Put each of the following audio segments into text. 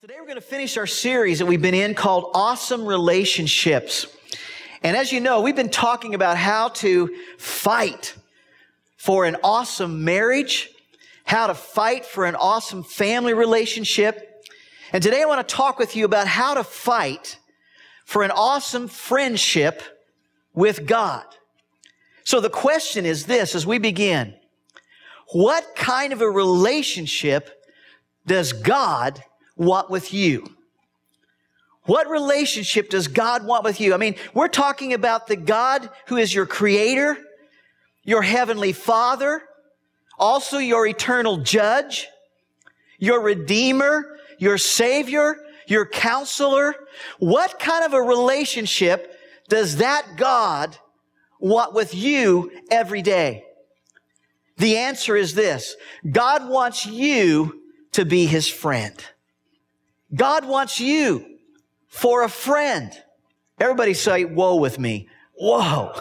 Today we're going to finish our series that we've been in called Awesome Relationships. And as you know, we've been talking about how to fight for an awesome marriage, how to fight for an awesome family relationship. And today I want to talk with you about how to fight for an awesome friendship with God. So the question is this as we begin. What kind of a relationship does God want with you? What relationship does God want with you? I mean, we're talking about the God who is your creator, your heavenly father, also your eternal judge, your redeemer, your savior, your counselor. What kind of a relationship does that God want with you every day? The answer is this. God wants you to be his friend. God wants you for a friend. Everybody say, whoa with me. Whoa.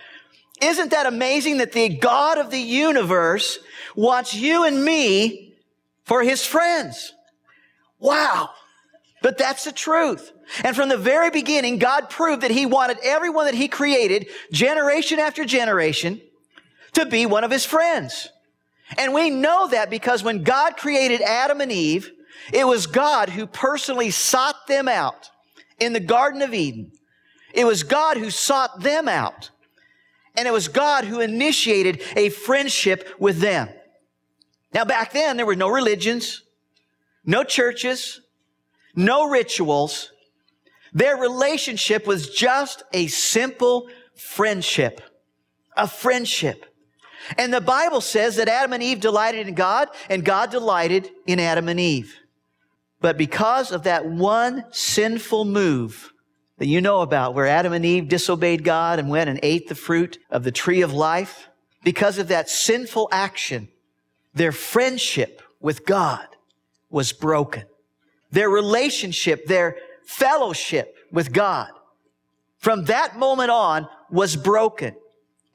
Isn't that amazing that the God of the universe wants you and me for his friends? Wow. But that's the truth. And from the very beginning, God proved that he wanted everyone that he created, generation after generation, to be one of his friends. And we know that because when God created Adam and Eve, it was God who personally sought them out in the Garden of Eden. It was God who sought them out. And it was God who initiated a friendship with them. Now back then, there were no religions, no churches, no rituals. Their relationship was just a simple friendship. A friendship. And the Bible says that Adam and Eve delighted in God and God delighted in Adam and Eve. But because of that one sinful move that you know about where Adam and Eve disobeyed God and went and ate the fruit of the tree of life, because of that sinful action, their friendship with God was broken. Their relationship, their fellowship with God from that moment on was broken.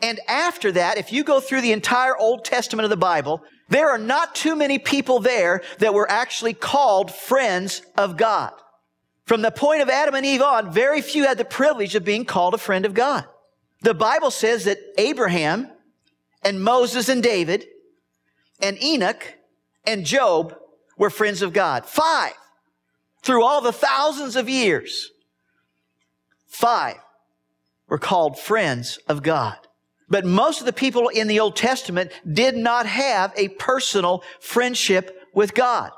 And after that, if you go through the entire Old Testament of the Bible, there are not too many people there that were actually called friends of God. From the point of Adam and Eve on, very few had the privilege of being called a friend of God. The Bible says that Abraham and Moses and David and Enoch and Job were friends of God. Five. Through all the thousands of years, five were called friends of God. But most of the people in the Old Testament did not have a personal friendship with God.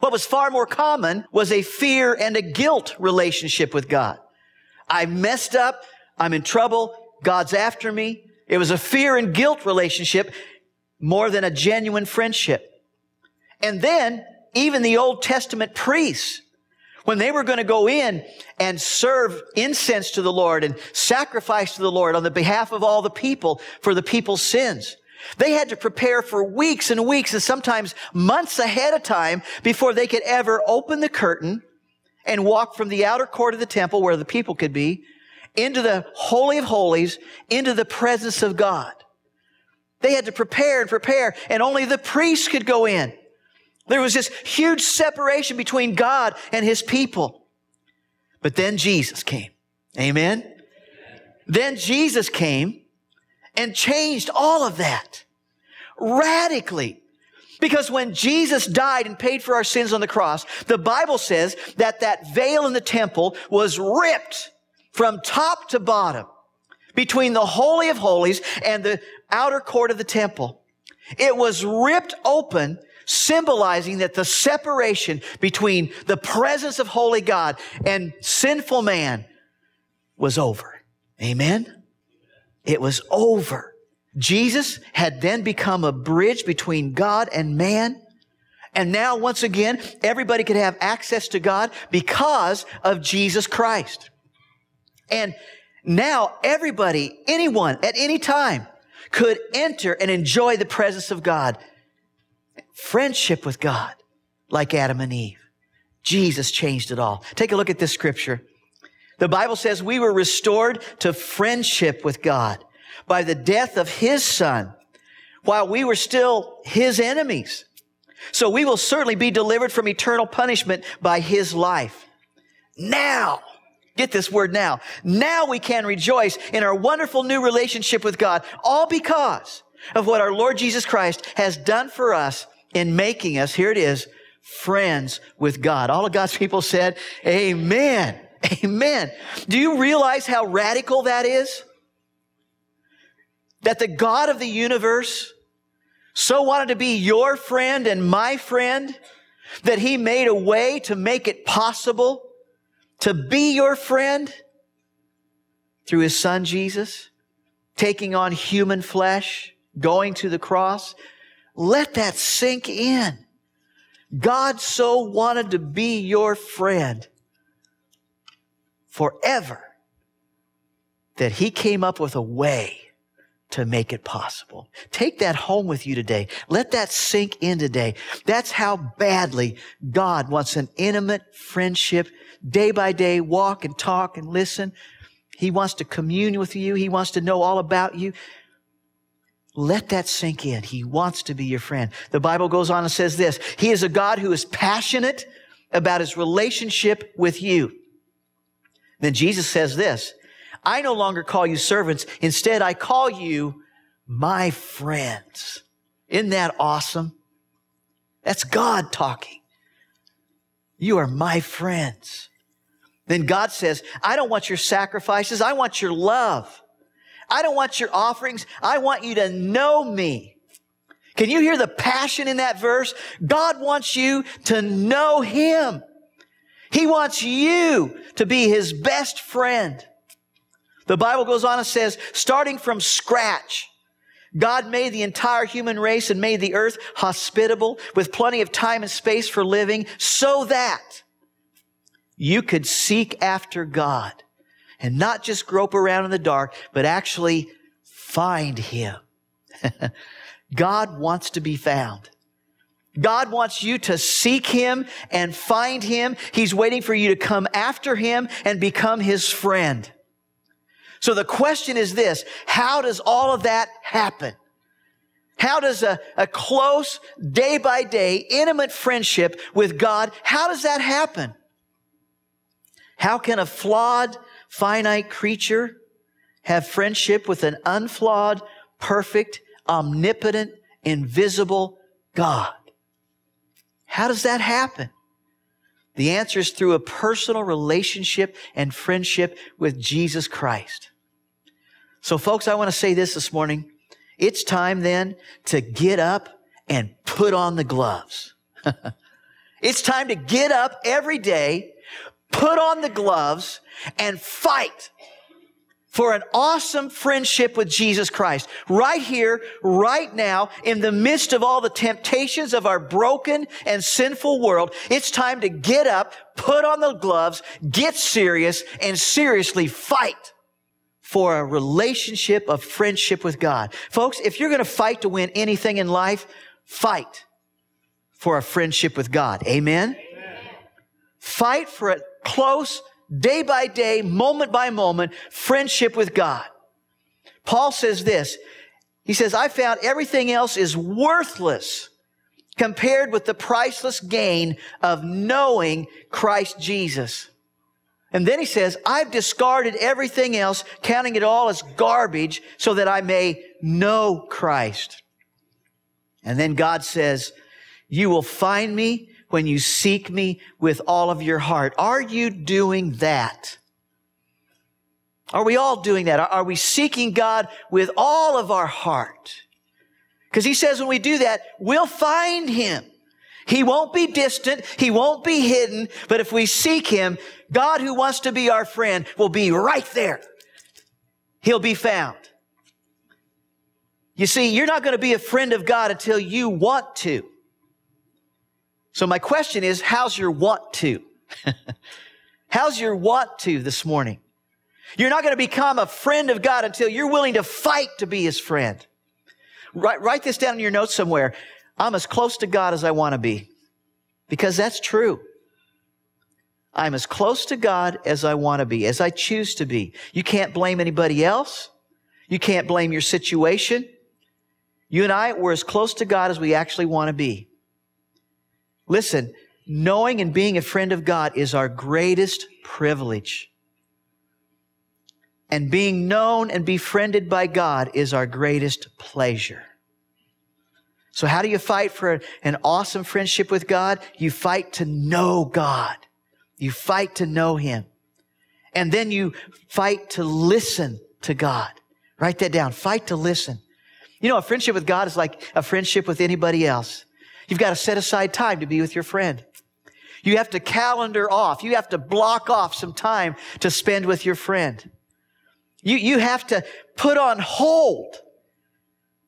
What was far more common was a fear and a guilt relationship with God. I messed up. I'm in trouble. God's after me. It was a fear and guilt relationship more than a genuine friendship. And then even the Old Testament priests when they were going to go in and serve incense to the Lord and sacrifice to the Lord on the behalf of all the people for the people's sins. They had to prepare for weeks and weeks and sometimes months ahead of time before they could ever open the curtain and walk from the outer court of the temple where the people could be into the Holy of Holies, into the presence of God. They had to prepare and prepare and only the priests could go in. There was this huge separation between God and his people. But then Jesus came. Amen. Then Jesus came and changed all of that radically. Because when Jesus died and paid for our sins on the cross, the Bible says that that veil in the temple was ripped from top to bottom between the Holy of Holies and the outer court of the temple. It was ripped open symbolizing that the separation between the presence of holy God and sinful man was over. Amen? It was over. Jesus had then become a bridge between God and man. And now, once again, everybody could have access to God because of Jesus Christ. And now everybody, anyone, at any time, could enter and enjoy the presence of God friendship with God like Adam and Eve. Jesus changed it all. Take a look at this scripture. The Bible says we were restored to friendship with God by the death of his son while we were still his enemies. So we will certainly be delivered from eternal punishment by his life. Now, get this word now. Now we can rejoice in our wonderful new relationship with God, all because of what our Lord Jesus Christ has done for us in making us, here it is, friends with God. All of God's people said, Amen. Amen. Do you realize how radical that is? That the God of the universe so wanted to be your friend and my friend that he made a way to make it possible to be your friend through his son Jesus, taking on human flesh, going to the cross. Let that sink in. God so wanted to be your friend forever that he came up with a way to make it possible. Take that home with you today. Let that sink in today. That's how badly God wants an intimate friendship day by day, walk and talk and listen. He wants to commune with you. He wants to know all about you. Let that sink in. He wants to be your friend. The Bible goes on and says this. He is a God who is passionate about his relationship with you. Then Jesus says this, I no longer call you servants. Instead, I call you my friends. Isn't that awesome? That's God talking. You are my friends. Then God says, I don't want your sacrifices. I want your love. I don't want your offerings. I want you to know me. Can you hear the passion in that verse? God wants you to know Him. He wants you to be His best friend. The Bible goes on and says, starting from scratch, God made the entire human race and made the earth hospitable with plenty of time and space for living so that you could seek after God and not just grope around in the dark, but actually find Him. God wants to be found. God wants you to seek Him and find Him. He's waiting for you to come after Him and become His friend. So the question is this, how does all of that happen? How does a, a close, day by day, intimate friendship with God, how does that happen? How can a flawed, finite creature have friendship with an unflawed, perfect, omnipotent, invisible God? How does that happen? The answer is through a personal relationship and friendship with Jesus Christ. So folks, I want to say this this morning. It's time then to get up and put on the gloves. it's time to get up every day, put on the gloves and fight for an awesome friendship with Jesus Christ. Right here, right now, in the midst of all the temptations of our broken and sinful world, it's time to get up, put on the gloves, get serious, and seriously fight for a relationship of friendship with God. Folks, if you're going to fight to win anything in life, fight for a friendship with God. Amen? Amen. Fight for a close, day by day, moment by moment friendship with God. Paul says this. He says, I found everything else is worthless compared with the priceless gain of knowing Christ Jesus. And then he says, I've discarded everything else, counting it all as garbage so that I may know Christ. And then God says, you will find me when you seek me with all of your heart. Are you doing that? Are we all doing that? Are we seeking God with all of our heart? Because he says when we do that, we'll find him. He won't be distant. He won't be hidden. But if we seek him, God who wants to be our friend will be right there. He'll be found. You see, you're not going to be a friend of God until you want to. So my question is, how's your want to? how's your want to this morning? You're not going to become a friend of God until you're willing to fight to be his friend. Write, write this down in your notes somewhere. I'm as close to God as I want to be. Because that's true. I'm as close to God as I want to be, as I choose to be. You can't blame anybody else. You can't blame your situation. You and I, we're as close to God as we actually want to be. Listen, knowing and being a friend of God is our greatest privilege. And being known and befriended by God is our greatest pleasure. So how do you fight for an awesome friendship with God? You fight to know God. You fight to know Him. And then you fight to listen to God. Write that down. Fight to listen. You know, a friendship with God is like a friendship with anybody else. You've got to set aside time to be with your friend. You have to calendar off. You have to block off some time to spend with your friend. You, you have to put on hold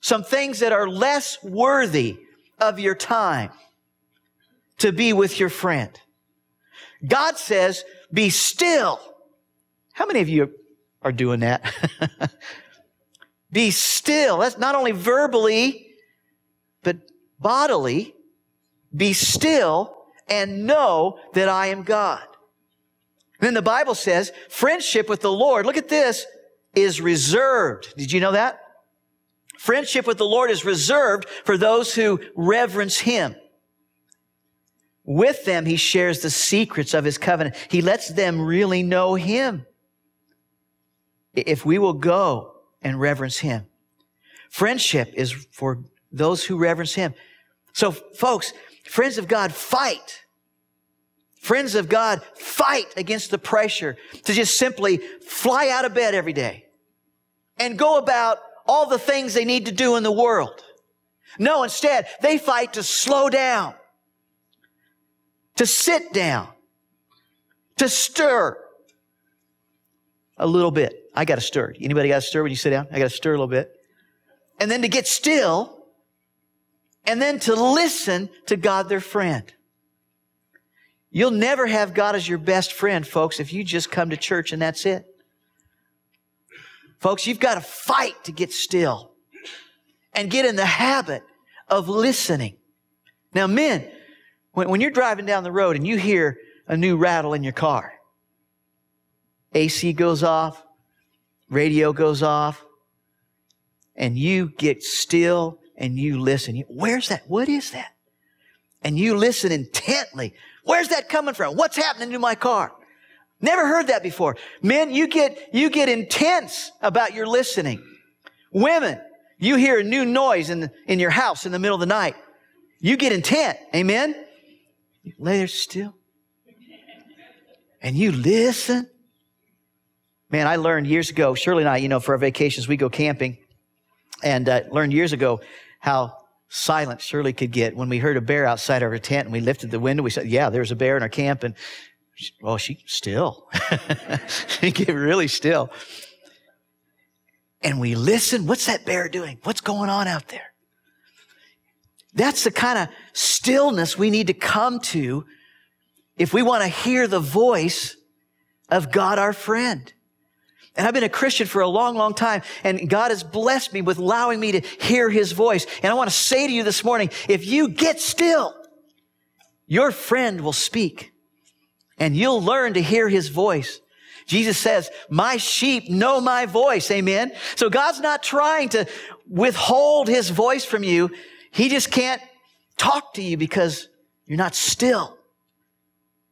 some things that are less worthy of your time to be with your friend. God says, be still. How many of you are doing that? be still. That's not only verbally, but bodily. Be still and know that I am God. then the Bible says friendship with the Lord, look at this, is reserved. Did you know that? Friendship with the Lord is reserved for those who reverence Him. With them, He shares the secrets of His covenant. He lets them really know Him. If we will go and reverence Him. Friendship is for those who reverence Him. So folks, friends of God, fight. Friends of God, fight against the pressure to just simply fly out of bed every day and go about all the things they need to do in the world. No, instead, they fight to slow down, to sit down, to stir a little bit. I got to stir. Anybody got to stir when you sit down? I got to stir a little bit. And then to get still, and then to listen to God, their friend. You'll never have God as your best friend, folks, if you just come to church and that's it. Folks, you've got to fight to get still and get in the habit of listening. Now, men, when, when you're driving down the road and you hear a new rattle in your car, AC goes off, radio goes off, and you get still and you listen. Where's that? What is that? And you listen intently. Where's that coming from? What's happening to my car? Never heard that before. Men, you get, you get intense about your listening. Women, you hear a new noise in, in your house in the middle of the night. You get intent. Amen? You lay there still. And you listen. Man, I learned years ago, Shirley and I, you know, for our vacations, we go camping and uh, learned years ago how silent Shirley could get when we heard a bear outside her tent and we lifted the window. We said, yeah, there's a bear in our camp. And well, she still. she get really still. And we listen. What's that bear doing? What's going on out there? That's the kind of stillness we need to come to if we want to hear the voice of God our friend. And I've been a Christian for a long, long time, and God has blessed me with allowing me to hear His voice. And I want to say to you this morning, if you get still, your friend will speak and you'll learn to hear his voice. Jesus says, my sheep know my voice. Amen. So God's not trying to withhold his voice from you. He just can't talk to you because you're not still.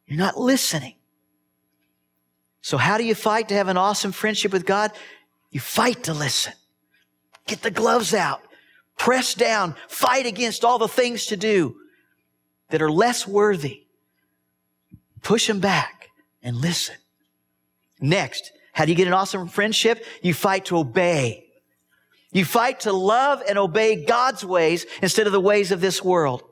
You're not listening. So how do you fight to have an awesome friendship with God? You fight to listen. Get the gloves out. Press down. Fight against all the things to do that are less worthy Push them back and listen. Next, how do you get an awesome friendship? You fight to obey. You fight to love and obey God's ways instead of the ways of this world.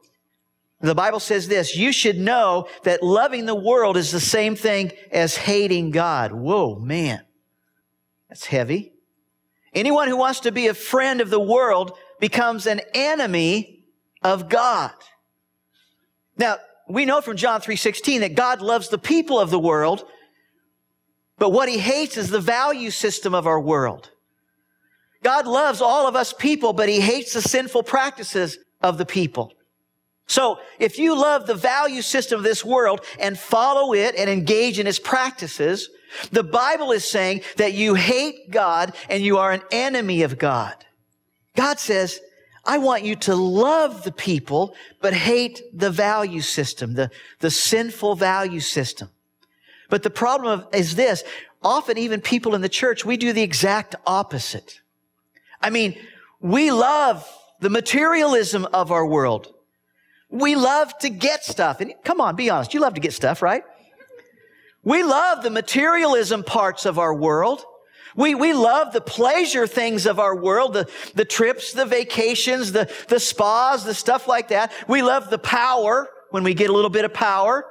The Bible says this, you should know that loving the world is the same thing as hating God. Whoa, man. That's heavy. Anyone who wants to be a friend of the world becomes an enemy of God. Now, we know from John 3:16 that God loves the people of the world, but what he hates is the value system of our world. God loves all of us people, but he hates the sinful practices of the people. So if you love the value system of this world and follow it and engage in its practices, the Bible is saying that you hate God and you are an enemy of God. God says, I want you to love the people, but hate the value system, the, the sinful value system. But the problem of, is this. Often even people in the church, we do the exact opposite. I mean, we love the materialism of our world. We love to get stuff. And come on, be honest. You love to get stuff, right? We love the materialism parts of our world. We, we love the pleasure things of our world, the, the trips, the vacations, the, the spas, the stuff like that. We love the power when we get a little bit of power.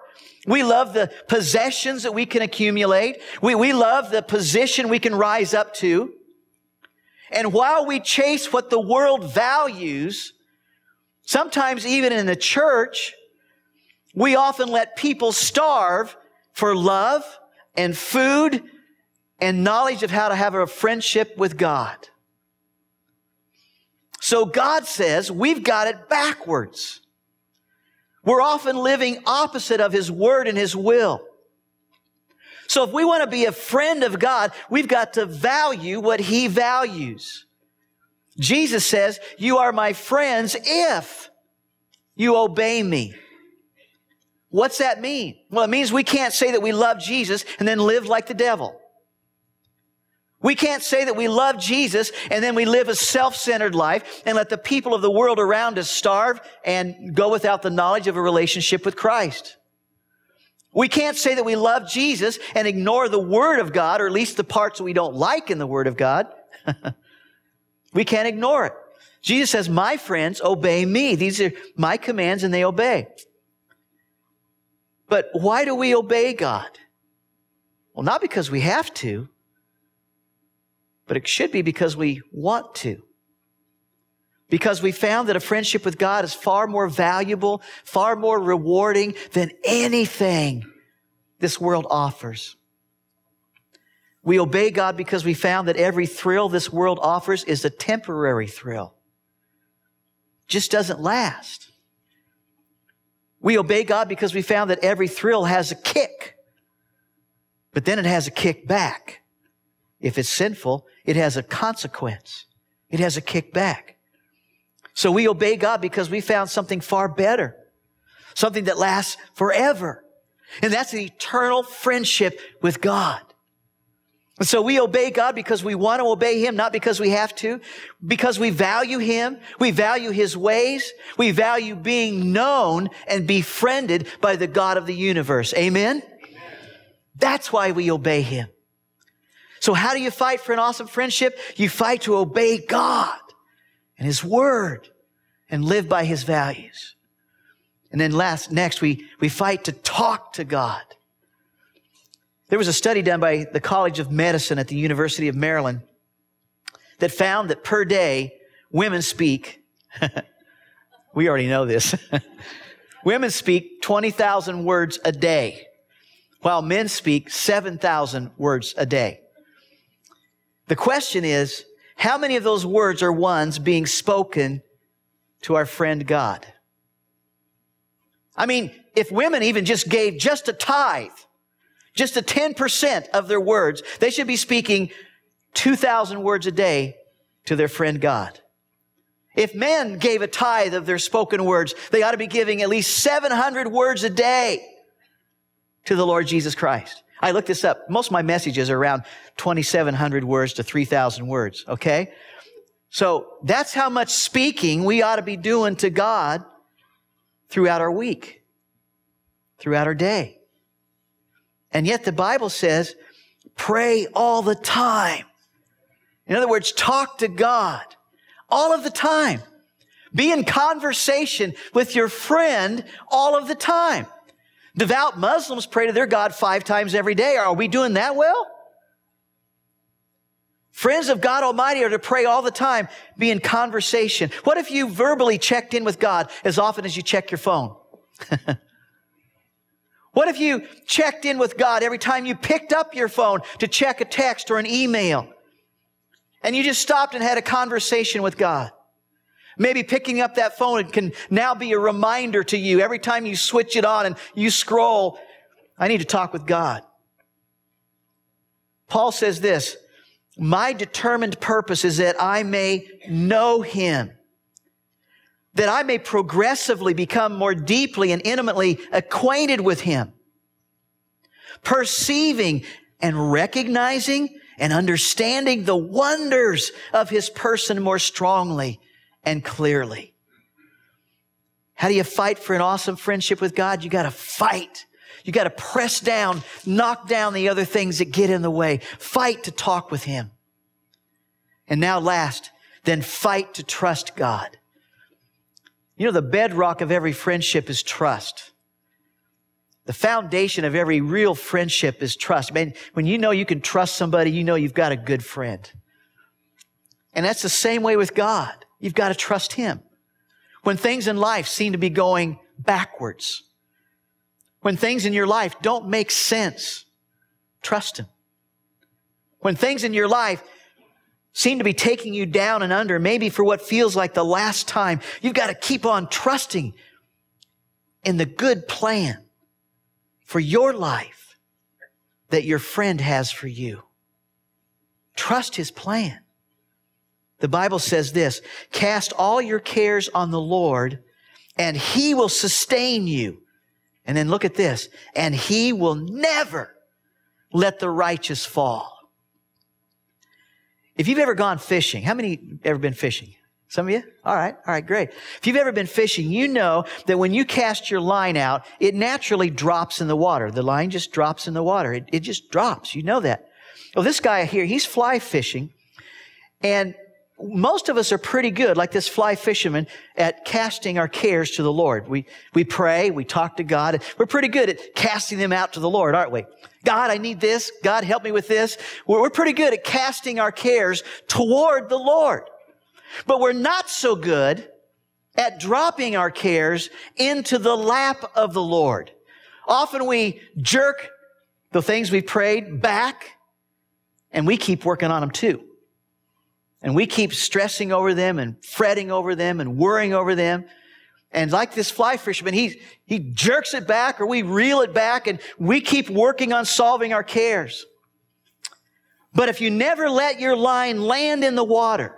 We love the possessions that we can accumulate. We, we love the position we can rise up to. And while we chase what the world values, sometimes even in the church, we often let people starve for love and food and knowledge of how to have a friendship with God. So God says we've got it backwards. We're often living opposite of His Word and His will. So if we want to be a friend of God, we've got to value what He values. Jesus says, you are my friends if you obey me. What's that mean? Well, it means we can't say that we love Jesus and then live like the devil. We can't say that we love Jesus and then we live a self-centered life and let the people of the world around us starve and go without the knowledge of a relationship with Christ. We can't say that we love Jesus and ignore the Word of God, or at least the parts we don't like in the Word of God. we can't ignore it. Jesus says, my friends, obey me. These are my commands and they obey. But why do we obey God? Well, not because we have to, but it should be because we want to. Because we found that a friendship with God is far more valuable, far more rewarding than anything this world offers. We obey God because we found that every thrill this world offers is a temporary thrill. Just doesn't last. We obey God because we found that every thrill has a kick, but then it has a kick back. If it's sinful, it has a consequence. It has a kick back. So we obey God because we found something far better, something that lasts forever. And that's an eternal friendship with God. So we obey God because we want to obey Him, not because we have to, because we value Him, we value His ways, we value being known and befriended by the God of the universe. Amen? Amen? That's why we obey Him. So how do you fight for an awesome friendship? You fight to obey God and His Word and live by His values. And then last, next, we, we fight to talk to God. There was a study done by the College of Medicine at the University of Maryland that found that per day, women speak, we already know this, women speak 20,000 words a day, while men speak 7,000 words a day. The question is, how many of those words are ones being spoken to our friend God? I mean, if women even just gave just a tithe, just a 10% of their words, they should be speaking 2,000 words a day to their friend God. If men gave a tithe of their spoken words, they ought to be giving at least 700 words a day to the Lord Jesus Christ. I looked this up. Most of my messages are around 2,700 words to 3,000 words, okay? So that's how much speaking we ought to be doing to God throughout our week, throughout our day. And yet the Bible says, pray all the time. In other words, talk to God all of the time. Be in conversation with your friend all of the time. Devout Muslims pray to their God five times every day. Are we doing that well? Friends of God Almighty are to pray all the time, be in conversation. What if you verbally checked in with God as often as you check your phone? What if you checked in with God every time you picked up your phone to check a text or an email? And you just stopped and had a conversation with God. Maybe picking up that phone can now be a reminder to you every time you switch it on and you scroll. I need to talk with God. Paul says this, my determined purpose is that I may know him that I may progressively become more deeply and intimately acquainted with him, perceiving and recognizing and understanding the wonders of his person more strongly and clearly. How do you fight for an awesome friendship with God? You got to fight. You got to press down, knock down the other things that get in the way. Fight to talk with him. And now last, then fight to trust God. You know, the bedrock of every friendship is trust. The foundation of every real friendship is trust. I mean, when you know you can trust somebody, you know you've got a good friend. And that's the same way with God. You've got to trust Him. When things in life seem to be going backwards, when things in your life don't make sense, trust Him. When things in your life seem to be taking you down and under, maybe for what feels like the last time. You've got to keep on trusting in the good plan for your life that your friend has for you. Trust his plan. The Bible says this, cast all your cares on the Lord and he will sustain you. And then look at this, and he will never let the righteous fall. If you've ever gone fishing, how many ever been fishing? Some of you? All right. All right. Great. If you've ever been fishing, you know that when you cast your line out, it naturally drops in the water. The line just drops in the water. It, it just drops. You know that. Well, this guy here, he's fly fishing and most of us are pretty good, like this fly fisherman, at casting our cares to the Lord. We, we pray, we talk to God. We're pretty good at casting them out to the Lord, aren't we? God, I need this. God, help me with this. We're, we're pretty good at casting our cares toward the Lord. But we're not so good at dropping our cares into the lap of the Lord. Often we jerk the things we prayed back and we keep working on them too. And we keep stressing over them and fretting over them and worrying over them. And like this fly fisherman, he, he jerks it back or we reel it back and we keep working on solving our cares. But if you never let your line land in the water,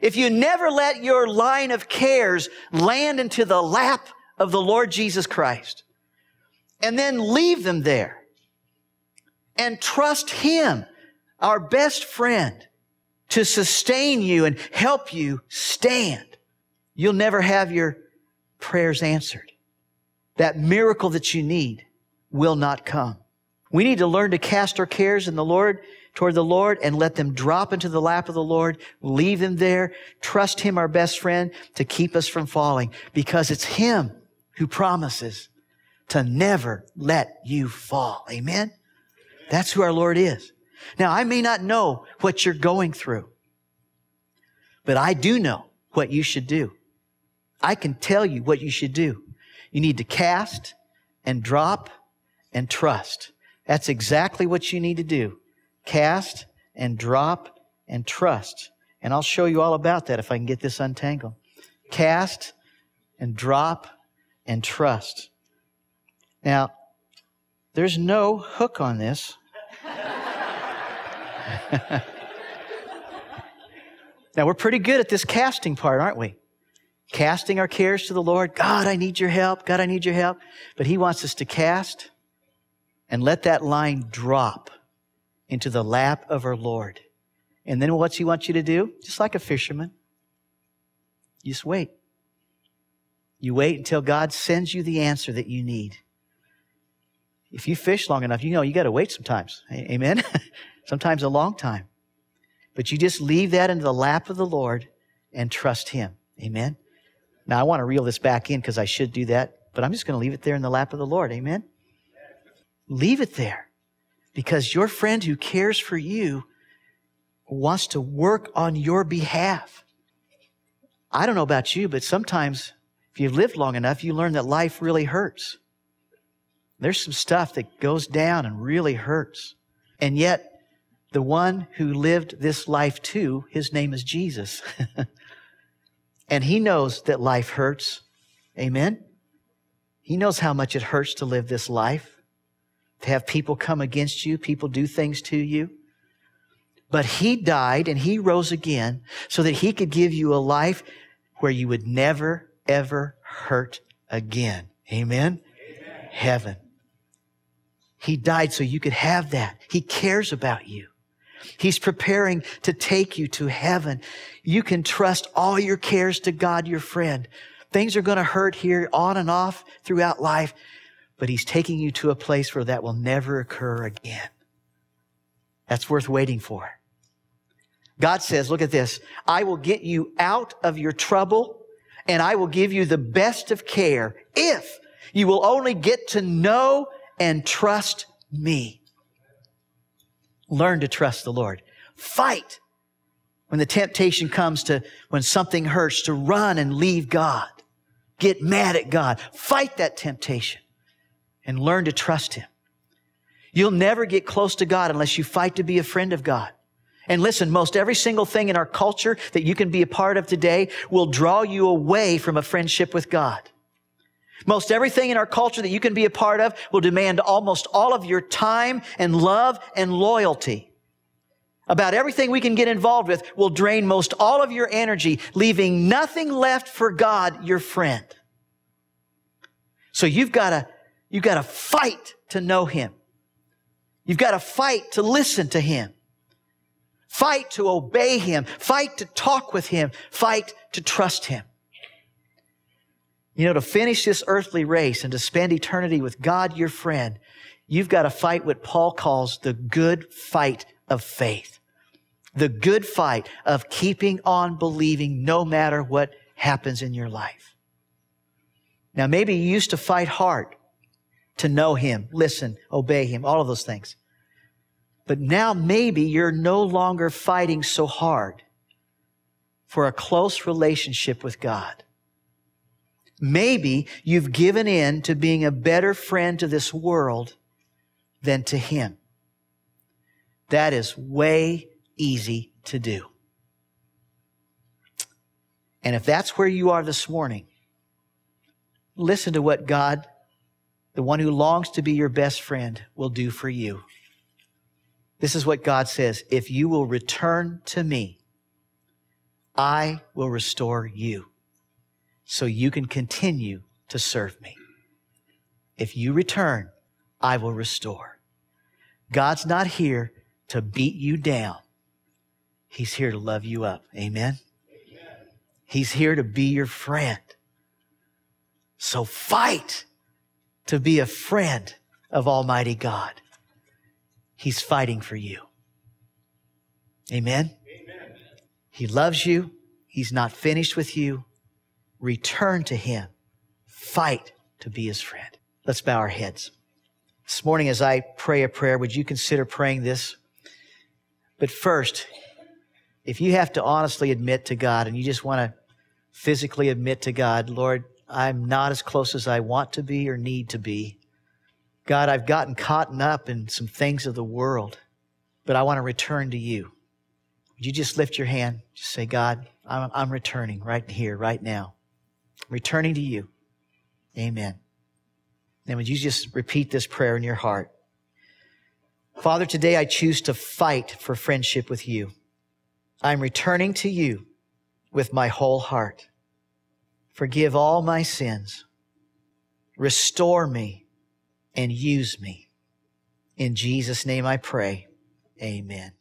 if you never let your line of cares land into the lap of the Lord Jesus Christ and then leave them there and trust Him, our best friend, to sustain you and help you stand, you'll never have your prayers answered. That miracle that you need will not come. We need to learn to cast our cares in the Lord, toward the Lord, and let them drop into the lap of the Lord, leave them there, trust Him, our best friend, to keep us from falling, because it's Him who promises to never let you fall. Amen? That's who our Lord is. Now, I may not know what you're going through, but I do know what you should do. I can tell you what you should do. You need to cast and drop and trust. That's exactly what you need to do. Cast and drop and trust. And I'll show you all about that if I can get this untangled. Cast and drop and trust. Now, there's no hook on this. now, we're pretty good at this casting part, aren't we? Casting our cares to the Lord. God, I need your help. God, I need your help. But He wants us to cast and let that line drop into the lap of our Lord. And then what's He want you to do? Just like a fisherman. You just wait. You wait until God sends you the answer that you need. If you fish long enough, you know you got to wait sometimes. Amen? sometimes a long time. But you just leave that into the lap of the Lord and trust Him. Amen? Now, I want to reel this back in because I should do that, but I'm just going to leave it there in the lap of the Lord. Amen? Leave it there because your friend who cares for you wants to work on your behalf. I don't know about you, but sometimes if you've lived long enough, you learn that life really hurts. There's some stuff that goes down and really hurts. And yet, the one who lived this life too, his name is Jesus. and he knows that life hurts. Amen? He knows how much it hurts to live this life, to have people come against you, people do things to you. But he died and he rose again so that he could give you a life where you would never, ever hurt again. Amen? Amen? Heaven. He died so you could have that. He cares about you. He's preparing to take you to heaven. You can trust all your cares to God, your friend. Things are going to hurt here on and off throughout life, but He's taking you to a place where that will never occur again. That's worth waiting for. God says, look at this. I will get you out of your trouble and I will give you the best of care if you will only get to know and trust me. Learn to trust the Lord. Fight when the temptation comes to, when something hurts, to run and leave God. Get mad at God. Fight that temptation and learn to trust Him. You'll never get close to God unless you fight to be a friend of God. And listen, most every single thing in our culture that you can be a part of today will draw you away from a friendship with God. Most everything in our culture that you can be a part of will demand almost all of your time and love and loyalty. About everything we can get involved with will drain most all of your energy, leaving nothing left for God, your friend. So you've got to, you've got to fight to know Him. You've got to fight to listen to Him. Fight to obey Him. Fight to talk with Him. Fight to trust Him. You know, to finish this earthly race and to spend eternity with God, your friend, you've got to fight what Paul calls the good fight of faith. The good fight of keeping on believing no matter what happens in your life. Now, maybe you used to fight hard to know Him, listen, obey Him, all of those things. But now maybe you're no longer fighting so hard for a close relationship with God. Maybe you've given in to being a better friend to this world than to Him. That is way easy to do. And if that's where you are this morning, listen to what God, the one who longs to be your best friend, will do for you. This is what God says If you will return to me, I will restore you so you can continue to serve me. If you return, I will restore. God's not here to beat you down. He's here to love you up. Amen. Amen. He's here to be your friend. So fight to be a friend of Almighty God. He's fighting for you. Amen. Amen. He loves you. He's not finished with you return to Him. Fight to be His friend. Let's bow our heads. This morning, as I pray a prayer, would you consider praying this? But first, if you have to honestly admit to God and you just want to physically admit to God, Lord, I'm not as close as I want to be or need to be. God, I've gotten caught up in some things of the world, but I want to return to you. Would you just lift your hand? Just say, God, I'm, I'm returning right here, right now returning to you. Amen. And would you just repeat this prayer in your heart? Father, today I choose to fight for friendship with you. I'm returning to you with my whole heart. Forgive all my sins. Restore me and use me. In Jesus' name I pray. Amen.